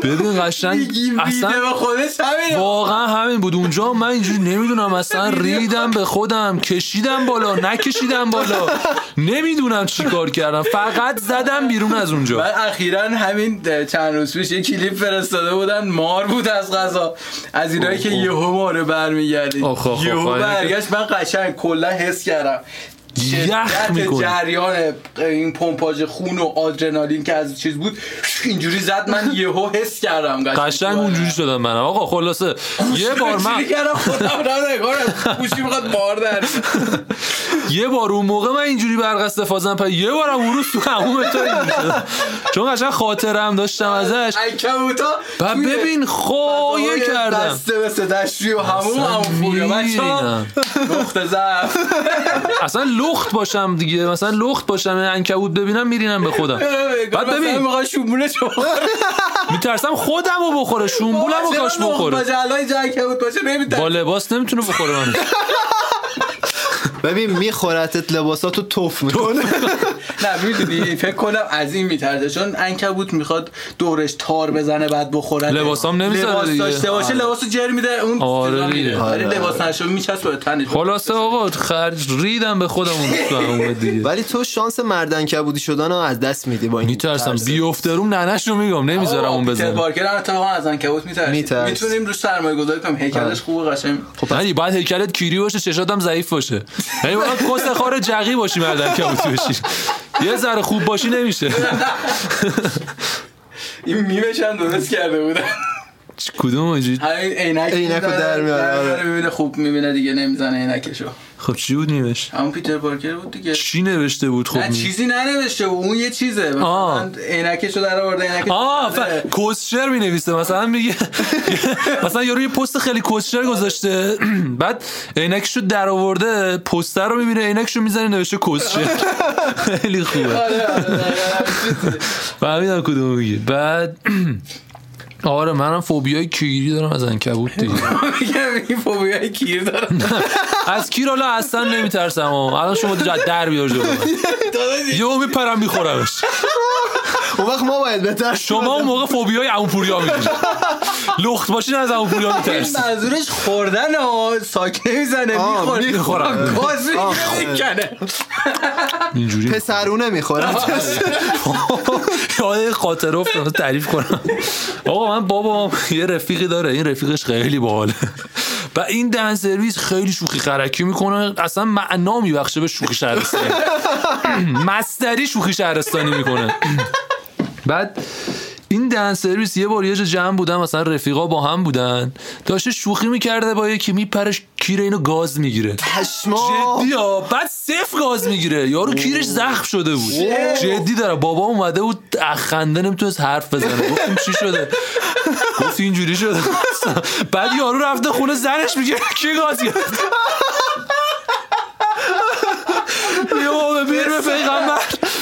ببین قشنگ اصلا به خودش همین واقعا همین بود. اونجا من اینجوری نمی‌دونم اصلا ریدم به خودم کشیدم بالا نکشیدم بالا. نمی‌دونم چی کار کردم. فقط زدم بیرون از اونجا. من اخیرا همین چند روز پیش یه کلیپ فرستاده بودن مار بود از غذا. از اینایی که یهو ماره برمیگردی. یهو. برگشت من قشنگ کلا حس کردم. یخ می‌کنه. جریان این پمپاژ خون و آدرنالین که از چیز بود اینجوری زد من یهو حس کردم قشنگ. اونجوری شدم من آقا خلاصه یه بار من خودم گوشی می‌خواد مار در یه بار اون موقع من اینجوری برق استفاده پر یه بارم اون روز تو همون تو. چون قشنگ خاطرم داشتم ازش. و ببین فضای کردم. بسته مثل دشتی و همون همون فوریا بچه می‌رینم. نقطه اصلا لخت باشم دیگه. مثلا لخت باشم یه عنکبوت ببینم میرینم به خودم. بعد ببین. می‌خواد شومبونه شو میترسم خودم رو بخوره شومبولم رو کاش بخوره. با لباس نمی‌تونه بخوره من ببین میخورتت لباساتو توف می‌کنه نه. می‌دونی فکر کنم از این میترسه. چون انکبوت می‌خواد دورش تار بزنه بعد بخوره. لباسام نمی‌ذاره لباس دیگه. داشته باشه لباسو جر میده اون آره. میره. ولی آره. لباس نشه میچسبه به تنش. خلاصه آقا خرج ریدم به خودم اون روز تو همون دیگه. ولی تو شانس مردن کبودی شدن از دست میدی با این میترسم. ترس. بیفته روم ننش رو میگم نمی‌ذارم اون پارکر هم اتفاقا از انکبوت میترسه. می‌تونیم روش سرمایه گذاری کنیم. هیکلش خوبه قشنگ. نه باید هیکلت کیری باشه چشاتم ضعیف باشه. یعنی کس خار جقی باشی مردم کبوتی بشی یه ذره خوب باشی نمیشه. این میمش هم درست کرده بودن کدوم آجی همین عینک عینکو در میاره، آره. می‌بینه خوب می‌بینه دیگه نمی‌زنه عینکشو. خب چی بود نیمش؟ همون پیتر پارکر بود دیگه. چی نوشته بود خب نه چیزی ننوشته بود اون یه چیزه. آه. مثلا عینکشو در آورده آه. ف... کوسشر می نویسه مثلا میگه مثلا یارو یه پست خیلی کوسشر گذاشته. بعد عینکشو در آورده پستر رو می‌بینه عینکشو می‌زنه نوشته کوسشر خیلی خوبه. آره، آره، آره، آره. فهمیدم کدوم میگی بعد آره منم فوبیای کیری دارم از عنکبوت دیگه. میگم این فوبیای کیر دارم. از کیر حالا اصلا نمیترسم الان شما در بیار جلو. یهو میپرم میخورمش. اون وقت ما باید بهتر شما اون موقع فوبیای عموپوریا می‌گیرید لخت باشین از عموپوریا میترسید منظورش خوردن ها ساکه می‌زنه می‌خوره. می‌خورم. گاز می‌کنه. اینجوری پسرونه می‌خورن یاد خاطر تعریف کنم. آقا من بابام یه رفیقی داره این رفیقش خیلی باحاله. و این دهن سرویس خیلی شوخی خرکی می‌کنه. اصلا معنا میبخشه به شوخی شهرستانی. مستری شوخی شهرستانی می‌کنه. بعد این دهن سرویس یه بار یه جا جمع بودن مثلا رفیقا با هم بودن. داشته شوخی می‌کرده با یکی میپرش کیر اینو گاز می‌گیره. پشما. جدی ها بعد صفر گاز می‌گیره. یارو کیرش زخم شده بود. جدی داره. بابا اومده بود اخنده نمی‌تونست حرف بزنه. گفتیم چی شده؟ گفت اینجوری شده. بعد یارو رفته خونه زنش میگه کی گاز گرفت؟ یه بابا بیر به پیغمبر.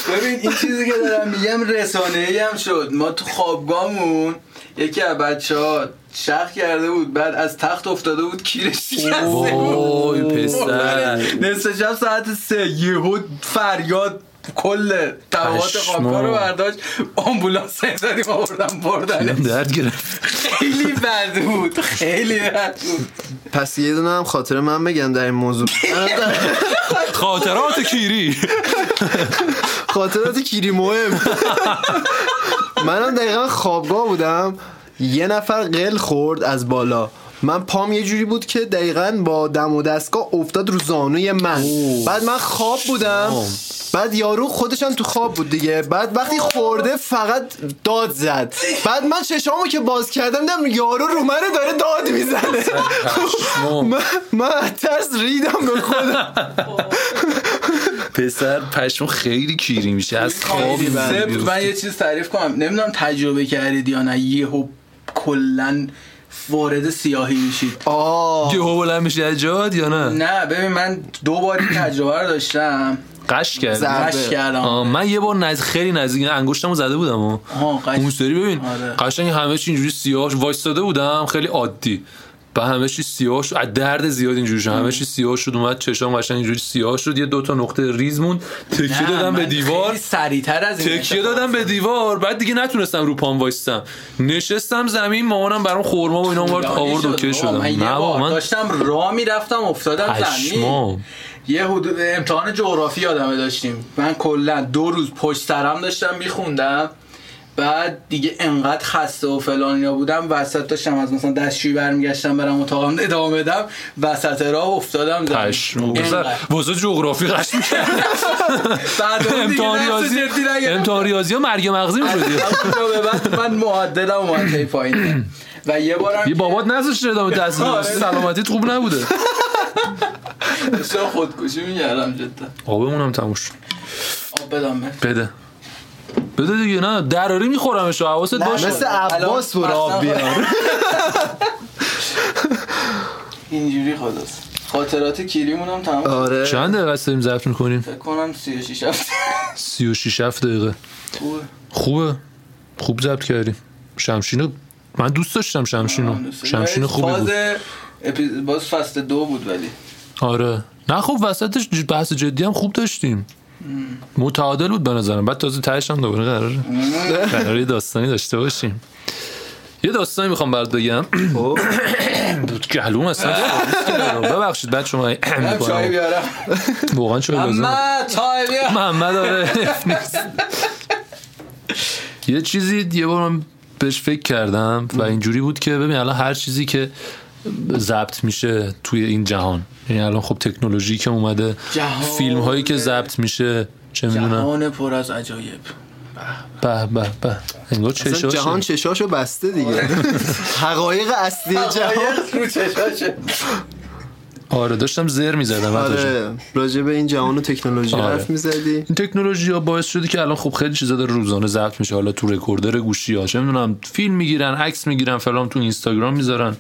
ببین این چیزی که دارم میگم رسانه ای هم شد. ما تو خوابگاهمون یکی از بچه ها شخ کرده بود بعد از تخت افتاده بود کیرش شکسته بود. پسر. نصف شب ساعت سه یهو فریاد کل پشما. خوابگاه رو برداشت. آمبولانس زدیم آوردن بردن درد گرفت. خیلی بد بود. خیلی بد بود. پس یه دونه هم خاطر من بگم در این موضوع. خاطرات کیری. خاطرات کیری مهم. منم دقیقا خوابگاه بودم. یه نفر قل خورد از بالا. من پام یه جوری بود که دقیقا با دم و دستگاه افتاد رو زانوی من. بعد من خواب بودم. بعد یارو خودش هم تو خواب بود دیگه. بعد وقتی خورده فقط داد زد. بعد من چشامو که باز کردم دیدم یارو رو منه داره داد می‌زنه. من من ترس ریدم به خودم. پسر پشم خیلی کیری میشه. از خوابی سبت من یه چیز تعریف کنم. نمی‌دونم تجربه کردید یا نه. یهو کلا وارد سیاهی میشید. آه. یهو بلند میشه از یا نه؟ نه ببین من دو بار این تجربه رو داشتم. قش کرد آره. کردم. من یه بار نز... خیلی نزدیک انگشتمو زده بودم و آها قش- اون سری ببین آره. قشنگ همه چی اینجوری سیاه وایستاده بودم خیلی عادی. و همه چی سیاه شد از درد زیاد اینجوری شد. همه چی سیاه شد اومد چشام قشنگ اینجوری سیاه شد. یه دو تا نقطه ریز موند. تکیه دادم به دیوار. سریعتر از این تکیه دادم به دیوار. بعد دیگه نتونستم رو پام وایستم. نشستم زمین مامانم برام خورما و اینا آورد آورد بابا، شدم. من یه نه بار بابا من داشتم راه می‌رفتم افتادم زمین. یه حدود امتحان جغرافی یادمه داشتیم من کلا دو روز پشت سرم داشتم میخوندم بعد دیگه انقدر خسته و فلان اینا بودم وسط داشتم از مثلا دستشویی برمیگشتم برم اتاقم ادامه بدم وسط راه افتادم. واسه جغرافی قش می‌کرد. امتحان ریاضی. امتحان ریاضی مرگ مغزی بعد من معدلم اومد پایین و یه بارم یه بابات نذاشته ادامه تحصیل. سلامتیت خوب نبوده. داشتم خودکشی میگردم جدا. آبمون هم تموم شد. آب بدم. بده. بده دیگه نه. دراری میخورمش حواست باشه. مثل عباس برو آب بیار. اینجوری خلاص خاطرات کیریمون هم تمام آره. چند دقیقه است داریم ضبط می‌کنیم؟ فکر کنم 36 هفته 36 7 دقیقه. خوبه. خوبه. خوب ضبط کردیم. شمشینو من دوست داشتم شمشینو. شمشین خوبی بود. باز فصل دو بود ولی. آره. نه خب وسطش بحث جدی هم خوب داشتیم. متعادل بود به نظرم. بعد تازه تهش هم دوباره قراره قراره داستانی داشته باشیم. یه داستانی می‌خوام برات بگم. خب. گلوم اصلا. ببخشید بعد شما واقعا چای لازم محمد آره. یه چیزی یه بار من بهش فکر کردم و اینجوری بود که ببین الان هر چیزی که ضبط میشه توی این جهان یعنی الان خب تکنولوژی که اومده. فیلم هایی که ضبط میشه چه می‌دونم. جهان پر از عجایب. به به به. انگار چشاشه جهان چشاشو بسته دیگه. حقایق اصلی جهان. رو چشاشه. آره داشتم زر می‌زدم آره راجع به این جهان و تکنولوژی آره. حرف می‌زدی؟ این تکنولوژی ها باعث شده که الان خب خیلی چیزا داره روزانه ضبط میشه. حالا تو رکوردر گوشی ها چه می‌دونم فیلم می‌گیرن عکس می‌گیرن فلان تو اینستاگرام می‌ذارن.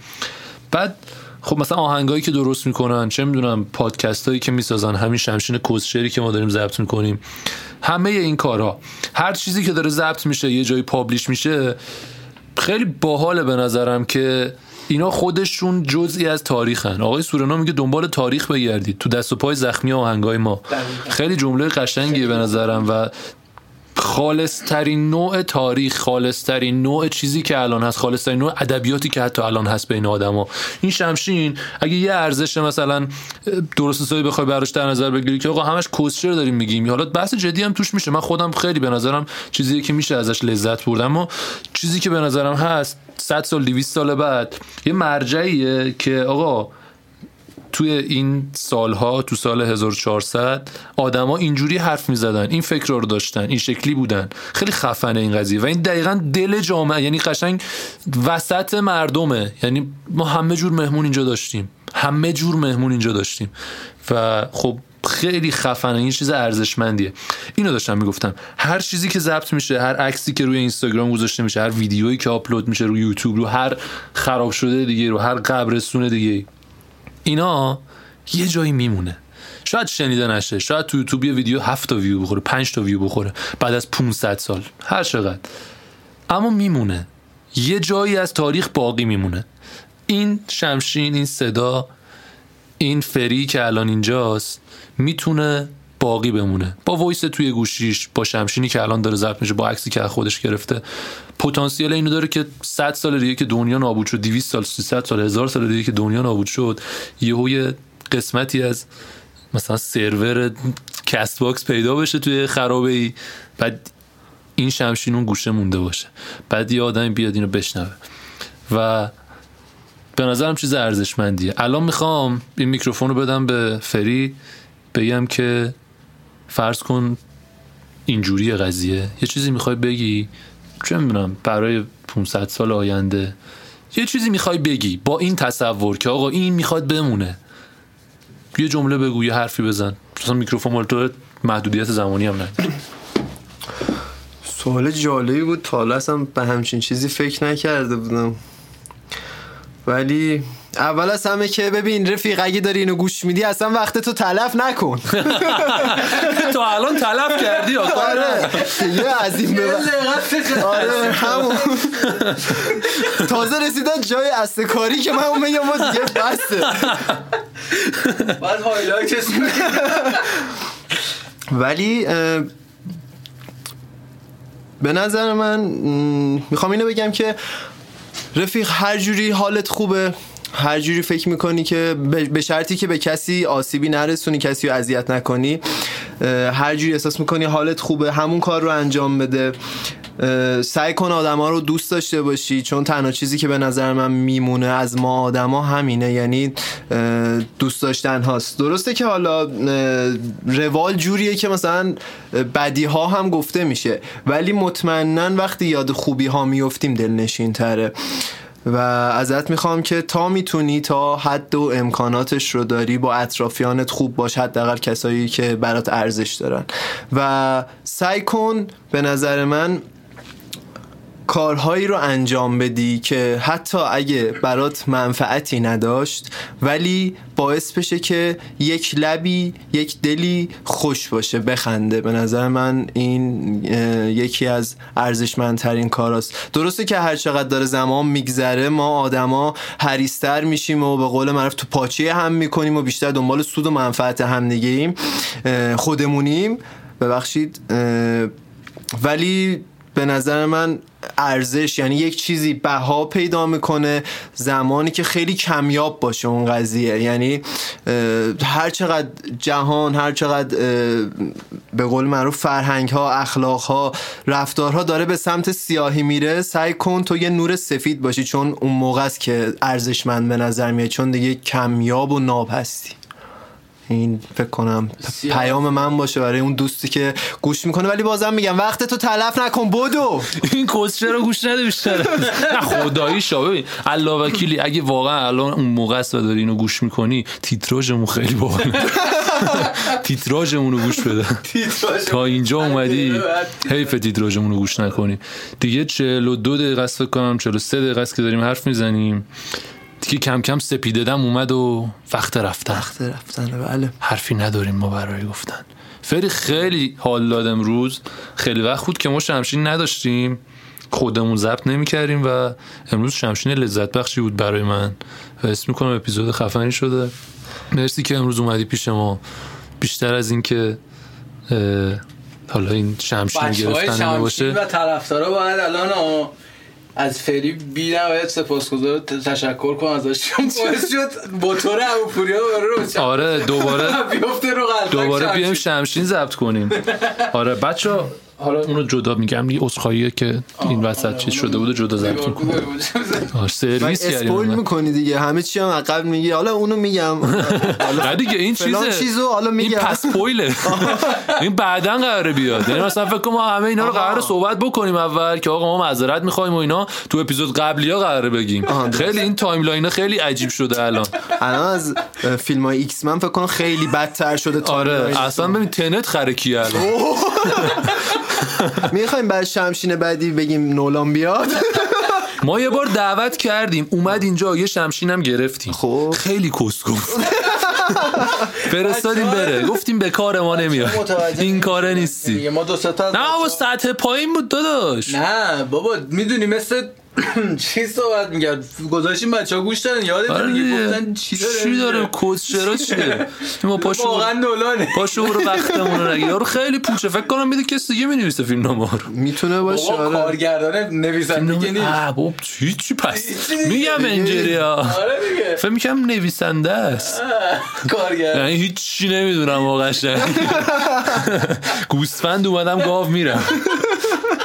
بعد خب مثلا آهنگایی که درست می‌کنن چه می‌دونم پادکست هایی که می‌سازن همین شمشین کوزشری که ما داریم ضبط می‌کنیم. همه این کارها هر چیزی که داره ضبط میشه یه جایی پابلیش میشه خیلی باحاله به نظرم که اینا خودشون جزئی از تاریخن. آقای سورنا میگه دنبال تاریخ بگردید. تو دست و پای زخمی آهنگای ما. خیلی جمله قشنگیه به نظرم و خالص ترین نوع تاریخ خالص ترین نوع چیزی که الان هست خالص ترین نوع ادبیاتی که حتی الان هست بین آدما. این شمشین اگه یه ارزش مثلا درست حسابی بخوای براش در نظر بگیری که آقا همش کوسچر داریم میگیم. حالا بحث جدی هم توش میشه. من خودم خیلی به نظرم چیزی که میشه ازش لذت برد اما چیزی که به نظرم هست 100 سال 200 سال بعد یه مرجعیه که آقا توی این سالها تو سال 1400 آدما اینجوری حرف می‌زدن این فکر رو داشتن این شکلی بودن. خیلی خفنه این قضیه و این دقیقا دل جامعه یعنی قشنگ وسط مردمه. یعنی ما همه جور مهمون اینجا داشتیم. همه جور مهمون اینجا داشتیم. و خب خیلی خفنه این چیز ارزشمندیه. اینو داشتم می‌گفتم. هر چیزی که ضبط میشه هر عکسی که روی اینستاگرام گذاشته میشه هر ویدیویی که آپلود میشه روی یوتیوب رو هر خراب شده دیگه رو هر قبرستون دیگه. اینا یه جایی میمونه. شاید شنیده نشه. شاید تو یوتیوب یه ویدیو هفت تا ویو بخوره پنج تا ویو بخوره بعد از 500 سال. هر چقدر. اما میمونه. یه جایی از تاریخ باقی میمونه. این شمشین این صدا این فری که الان اینجاست می‌تونه باقی بمونه. با voice توی گوشیش با شمشینی که الان داره ضبط میشه با عکسی که خودش گرفته. پتانسیل اینو داره که 100 سال دیگه که دنیا نابود شد 200 سال 300 سال 1000 سال دیگه که دنیا نابود شد. یهو یه قسمتی از مثلا سرور کست باکس پیدا بشه توی خرابه ای بعد این شمشین اون گوشه مونده باشه. بعد یه آدمی بیاد اینو بشنوه. و به نظرم چیز ارزشمندیه. الان می‌خوام این میکروفون رو بدم به فری. بگم که فرض کن اینجوری قضیه. یه چیزی می‌خوای بگی؟ چه می‌دونم برای 500 سال آینده. یه چیزی می‌خوای بگی با این تصور که آقا این می‌خواد بمونه. یه جمله بگو یه حرفی بزن. مثلا میکروفون مال تو محدودیت زمانی هم نداره سوال جالبی بود. تا به همچین چیزی فکر نکرده بودم. ولی اول از همه که ببین رفیق اگه داری اینو گوش میدی اصلا وقت تو تلف نکن. تو الان طلب کردی آره. یه از این آره همون. تازه رسیدن جای استکاری که من اون میگم ما دیگه بسته. بعد هایلایتش ولی به نظر من می‌خوام اینو بگم که رفیق هر جوری حالت خوبه. هر جوری فکر می‌کنی که به شرطی که به کسی آسیبی نرسونی کسی رو اذیت نکنی هر جوری احساس می‌کنی حالت خوبه همون کار رو انجام بده. سعی کن آدما رو دوست داشته باشی چون تنها چیزی که به نظر من میمونه از ما آدما همینه یعنی دوست داشتن هاست. درسته که حالا روال جوریه که مثلا بدی ها هم گفته میشه ولی مطمئنا وقتی یاد خوبی ها میفتیم دلنشین تره و ازت می‌خوام که تا می‌تونی تا حد و امکاناتش رو داری با اطرافیانت خوب باش حداقل کسایی که برات ارزش دارن. و سعی کن به نظر من کارهایی رو انجام بدی که حتی اگه برات منفعتی نداشت ولی باعث بشه که یک لبی یک دلی خوش باشه بخنده. به نظر من این یکی از ارزشمندترین کاراست. درسته که هر چقدر داره زمان میگذره ما آدما هریستر میشیم و به قول معروف تو پاچه هم می‌کنیم و بیشتر دنبال سود و منفعت هم ایم خودمونیم. ببخشید ولی به نظر من ارزش یعنی یک چیزی بها پیدا می‌کنه زمانی که خیلی کمیاب باشه اون قضیه. یعنی هر چقدر جهان هر چقدر به قول معروف فرهنگ ها اخلاق ها رفتارها داره به سمت سیاهی میره سعی کن تو یه نور سفید باشی چون اون موقع است که ارزشمند به نظر میاد چون دیگه کمیاب و ناب هستی. این فکر کنم. پیام من باشه برای اون دوستی که گوش می‌کنه ولی بازم میگم وقت تو تلف نکن بدو. این کوچه رو گوش نده بیشتر. نه خدایی شا ببین الله وکیلی اگه واقعا الان اون موقع است و داری اینو گوش می‌کنی تیتراژمون خیلی باحال تیتراژمون رو گوش بده. تا اینجا اومدی حیف تیتراژمون رو گوش نکنی. دیگه 42 دقیقه است فکر کنم 43 دقیقه است که داریم حرف می‌زنیم. دیگه کم کم سپیده دم اومد و وقت رفتن. وقت رفتنه بله. حرفی نداریم ما برای گفتن. فری خیلی حال داد امروز. خیلی وقت بود که ما شمشین نداشتیم. خودمون ضبط نمی‌کردیم و امروز شمشین لذت بخشی بود برای من. و اسم می‌کنم اپیزود خفنی شده. مرسی که امروز اومدی پیش ما. بیشتر از این که اه، حالا این شمشین بچه های گرفتن نباشه و طرفدارا باید الان آه، از فری بی نهایت سپاسگزار تشکر کنم ازش باعث شد موتور هموپوریا رو رو آره دوباره بیفته رو دوباره. بیایم شمشین ضبط کنیم آره بچه حالا اونو جدا میگم یه عذرخواهیه که این وسط چیز شده بود جدا ضبط من سرویس اسپویل کردیم می‌کنی دیگه. همه چی هم عقب میگی. حالا اونو میگم. نه دیگه این فلان چیزه. چیزو حالا این میگم. پس پویله. این بعدا قراره بیاد. یعنی مثلا فکر کنم ما همه اینا رو. قراره صحبت بکنیم اول که آقا ما معذرت می‌خوایم و اینا. تو اپیزود قبلی ها قراره بگیم. خیلی این تایملاین خیلی عجیب شده الان. الان از فیلم های X-Men فکر کنم خیلی بدتر شده آره اصلا ببین تنت خرکیه الان. می‌خوایم بعد شمشین بعدی بگیم نولان بیاد؟ ما یه بار دعوت کردیم. اومد اینجا یه شمشین هم گرفتیم. خب. خیلی کس گفت. فرستادیم بره. گفتیم به کار ما نمیاد. این کاره دیگه. نیستی. ما دو سه تا از نه بابا سطح پایین بود داداش. نه بابا می‌دونی مثل چی صحبت میگرد گذاشتیم بچه ها گوش دادن یادت آره. گفتن چی داره چی میگه؟ داره کس چرا چیه ما پاشو واقعا نولانه پاشو برو وقتمون رو یارو خیلی پوچه. فکر کنم میده کسی دیگه می‌نویسه فیلم نامه رو. می‌تونه باشه آره. کارگردانه نویسنده که نیست. آه بابا چی چی پس. میگم انجریا آره دیگه. فکر می‌کنم نویسنده است. کارگردان. یعنی هیچی نمی‌دونم واقعا. گوسفند اومدم گاو میرم.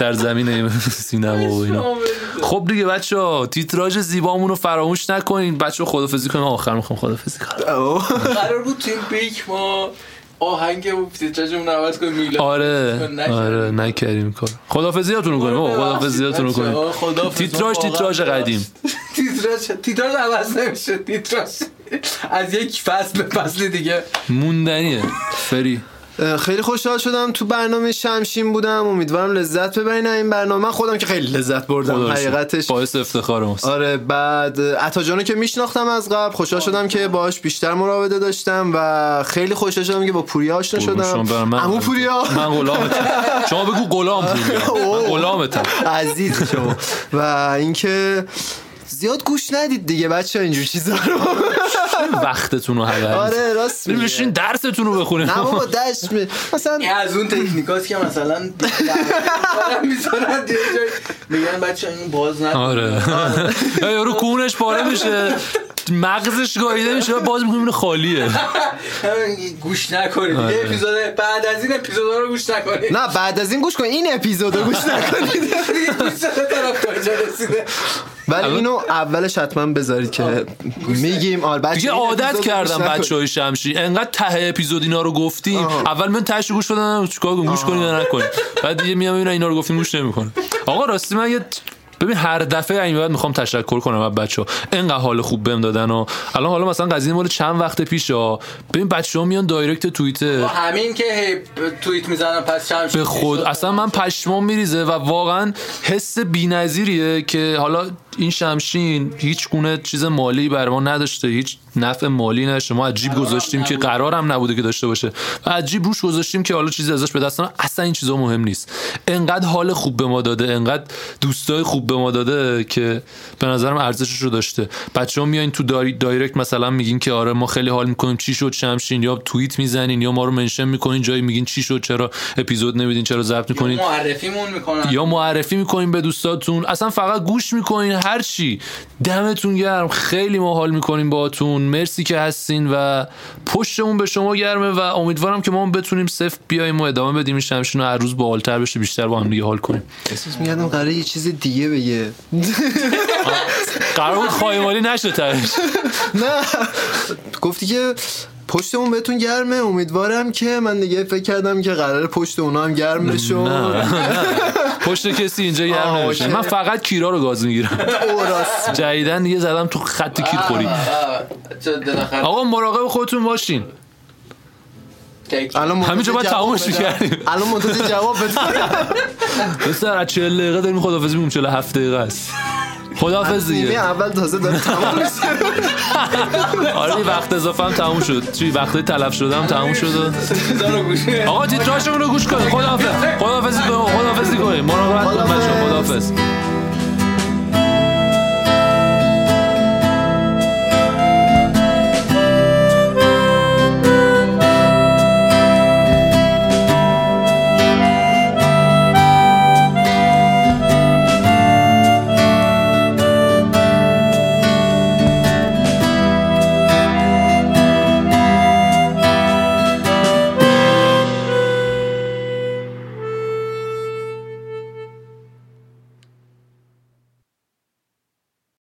در زمین سینما و اینا. خب دیگه بچه ها تیتراژ زیبامون رو فراموش نکنین. بچه ها خدافزی کنیم آخر می‌خوام خدافزی کنم. قرار بود تو این پیک ما آهنگ تیتراژمون رو عوض کنیم میلاد. آره. آره نکردیم کار. خدافزیاتون رو کنیم. آقا رو کنیم. تیتراژ واقعا تیتراژ قدیم. تیتراژ تیتراژ عوض نمیشه تیتراژ. از یک فصل به فصل دیگه. موندنیه. فری. خیلی خوشحال شدم تو برنامه شمشین بودم. امیدوارم لذت ببرین از این برنامه. من خودم که خیلی لذت بردم. حقیقتش. باعث افتخار ماست. آره بعد عطا جانو که میشناختم از قبل خوشحال شدم که باهاش بیشتر مراوده داشتم و خیلی خوشحال شدم که با پوریا آشنا شدم. عمو پوریا. من غلامتم شما بگو غلام پوریا. من غلامتم. عزیز شما. و اینکه زیاد گوش ندید دیگه بچه اینجور چیزا رو. وقتتون رو هدر آره راست میگه. بشین درستون رو بخونیم. نه بابا دشت می- مثلا از اون تکنیکاست که مثلا می‌ذارن یه جای میگن بچه این باز نکن آره. یا یارو کونش پاره میشه. مغزش گاییده میشه و باز می‌کنیم خالیه. گوش نکنید. آره. یه اپیزود بعد از این اپیزود رو گوش نکنید. نه بعد از این گوش کن. این اپیزود رو گوش نکنید. دیگه گوش طرف کجا رسیده. ولی الان- اینو اولش حتما بذارید که میگیم آره بچه دیگه عادت کردم. بچه های شمشی انقدر ته اپیزود اینا رو گفتیم. اول من تهش گوش بدم چیکار گوش کنیم یا نکنیم بعد دیگه میام اینا رو گفتیم گوش نمی‌کنه. آقا راستی من یه ببین هر دفعه این بعد می‌خوام تشکر کنم از بچه ها انقدر حال خوب بهم دادن و الان حالا مثلا قضیه مال چند وقت پیش ها ببین بچه ها میان دایرکت توییتر. همین که توییت می‌زنم پس چند به خود اصلا من پشمام میریزه و واقعا حس بی‌نظیریه که حالا این شمشین هیچ گونه چیز مالی بر ما نداشته هیچ نفع مالی نداشته ما عجیب گذاشتیم که قرارم نبوده که داشته باشه. و عجیب روش گذاشتیم که حالا چیزی ازش به دست. اصلا این چیزا مهم نیست. انقدر حال خوب به ما داده انقدر دوستای خوب به ما داده که به نظرم ارزشش رو داشته. بچه ها میایین تو دای... دایرکت مثلا میگین که آره ما خیلی حال می‌کنیم. چی شد؟ شمشین. یا توییت می‌زنین یا ما رو منشن می‌کنین. جایی میگین چی شد؟ چرا اپیزود نمیدین؟ چرا ضبط می‌کنین؟ معرفیمون می‌کنن. یا معرفی می‌کنین به دوستاتون. اصلا فقط گوش می‌کنین. هر چی. دمتون گرم. خیلی ما حال می‌کنیم باهاتون. مرسی که هستین و پشتمون به شما گرمه و امیدوارم که ما هم بتونیم صفر بیایم و ادامه بدیم. این شمشین رو هر روز باحالتر بشه بیشتر با هم دیگه حال کنیم. احساس میگردم قراره یه چیز دیگه بگه. قرار بود خایمالی نشه ترش نه. گفتی که پشتمون بهتون گرمه. امیدوارم که من دیگه فکر کردم که قراره پشت اونا هم گرم بشه پشت کسی اینجا گرم نمیشه. من فقط کیرا رو گاز می‌گیرم. جدیدن دیگه زدم تو خط کیر خوری. آقا مراقب خودتون باشین. الان همینجا باید بدم. می‌کردیم. الان منتظر جواب بده بسر از 40 دقیقه داریم خدافزی میگم 47 دقیقه است. خدافز نیمه دیگه اول تازه داره تمام میشه. آره وقت اضافه هم تموم شد. چی وقتی تلف شده هم تموم شد. آقا تیتراژمون رو گوش کنید خداحافظ. خداحافظی کنید خداحافظی کنید مراقبت کن بچه‌ها. خداحافظ.